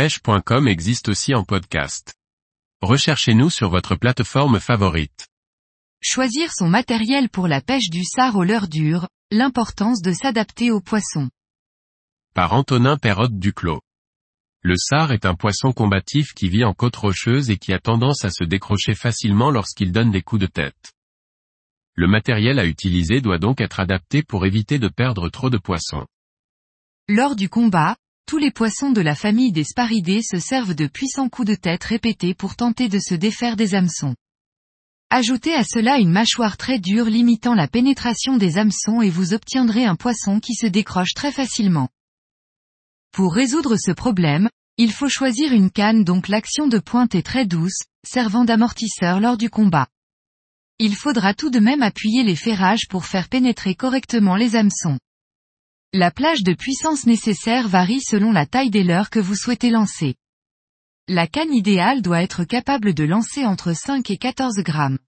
pêche.com existe aussi en podcast. Recherchez-nous sur votre plateforme favorite. Choisir son matériel pour la pêche du sard au leurre dure, l'importance de s'adapter aux poissons. Par Antonin Perrotte Duclos. Le sard est un poisson combatif qui vit en côte rocheuse et qui a tendance à se décrocher facilement lorsqu'il donne des coups de tête. Le matériel à utiliser doit donc être adapté pour éviter de perdre trop de poissons. Lors du combat, tous les poissons de la famille des sparidés se servent de puissants coups de tête répétés pour tenter de se défaire des hameçons. Ajoutez à cela une mâchoire très dure limitant la pénétration des hameçons et vous obtiendrez un poisson qui se décroche très facilement. Pour résoudre ce problème, il faut choisir une canne dont l'action de pointe est très douce, servant d'amortisseur lors du combat. Il faudra tout de même appuyer les ferrages pour faire pénétrer correctement les hameçons. La plage de puissance nécessaire varie selon la taille des leurres que vous souhaitez lancer. La canne idéale doit être capable de lancer entre 5 et 14 grammes.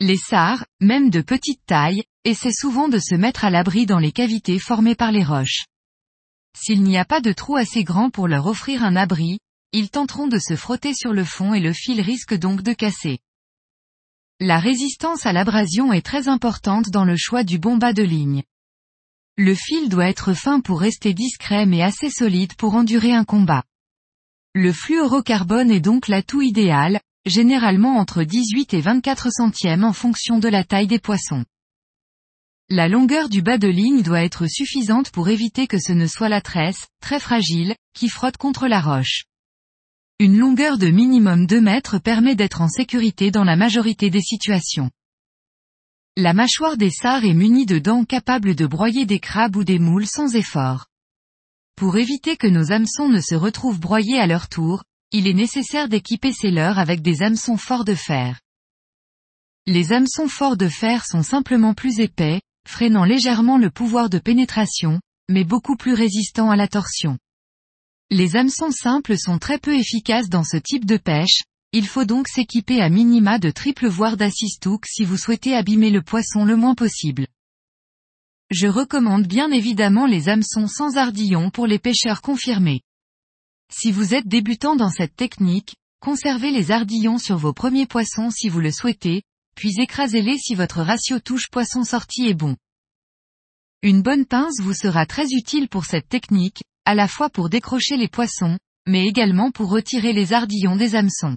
Les sards, même de petite taille, essaient souvent de se mettre à l'abri dans les cavités formées par les roches. S'il n'y a pas de trou assez grand pour leur offrir un abri, ils tenteront de se frotter sur le fond et le fil risque donc de casser. La résistance à l'abrasion est très importante dans le choix du bon bas de ligne. Le fil doit être fin pour rester discret mais assez solide pour endurer un combat. Le fluorocarbone est donc l'atout idéal, généralement entre 18 et 24 centièmes en fonction de la taille des poissons. La longueur du bas de ligne doit être suffisante pour éviter que ce ne soit la tresse, très fragile, qui frotte contre la roche. Une longueur de minimum 2 mètres permet d'être en sécurité dans la majorité des situations. La mâchoire des sards est munie de dents capables de broyer des crabes ou des moules sans effort. Pour éviter que nos hameçons ne se retrouvent broyés à leur tour, il est nécessaire d'équiper ces leurres avec des hameçons forts de fer. Les hameçons forts de fer sont simplement plus épais, freinant légèrement le pouvoir de pénétration, mais beaucoup plus résistants à la torsion. Les hameçons simples sont très peu efficaces dans ce type de pêche, il faut donc s'équiper à minima de triple voire d'assistouk si vous souhaitez abîmer le poisson le moins possible. Je recommande bien évidemment les hameçons sans ardillon pour les pêcheurs confirmés. Si vous êtes débutant dans cette technique, conservez les ardillons sur vos premiers poissons si vous le souhaitez, puis écrasez-les si votre ratio touche poisson sorti est bon. Une bonne pince vous sera très utile pour cette technique, à la fois pour décrocher les poissons, mais également pour retirer les ardillons des hameçons.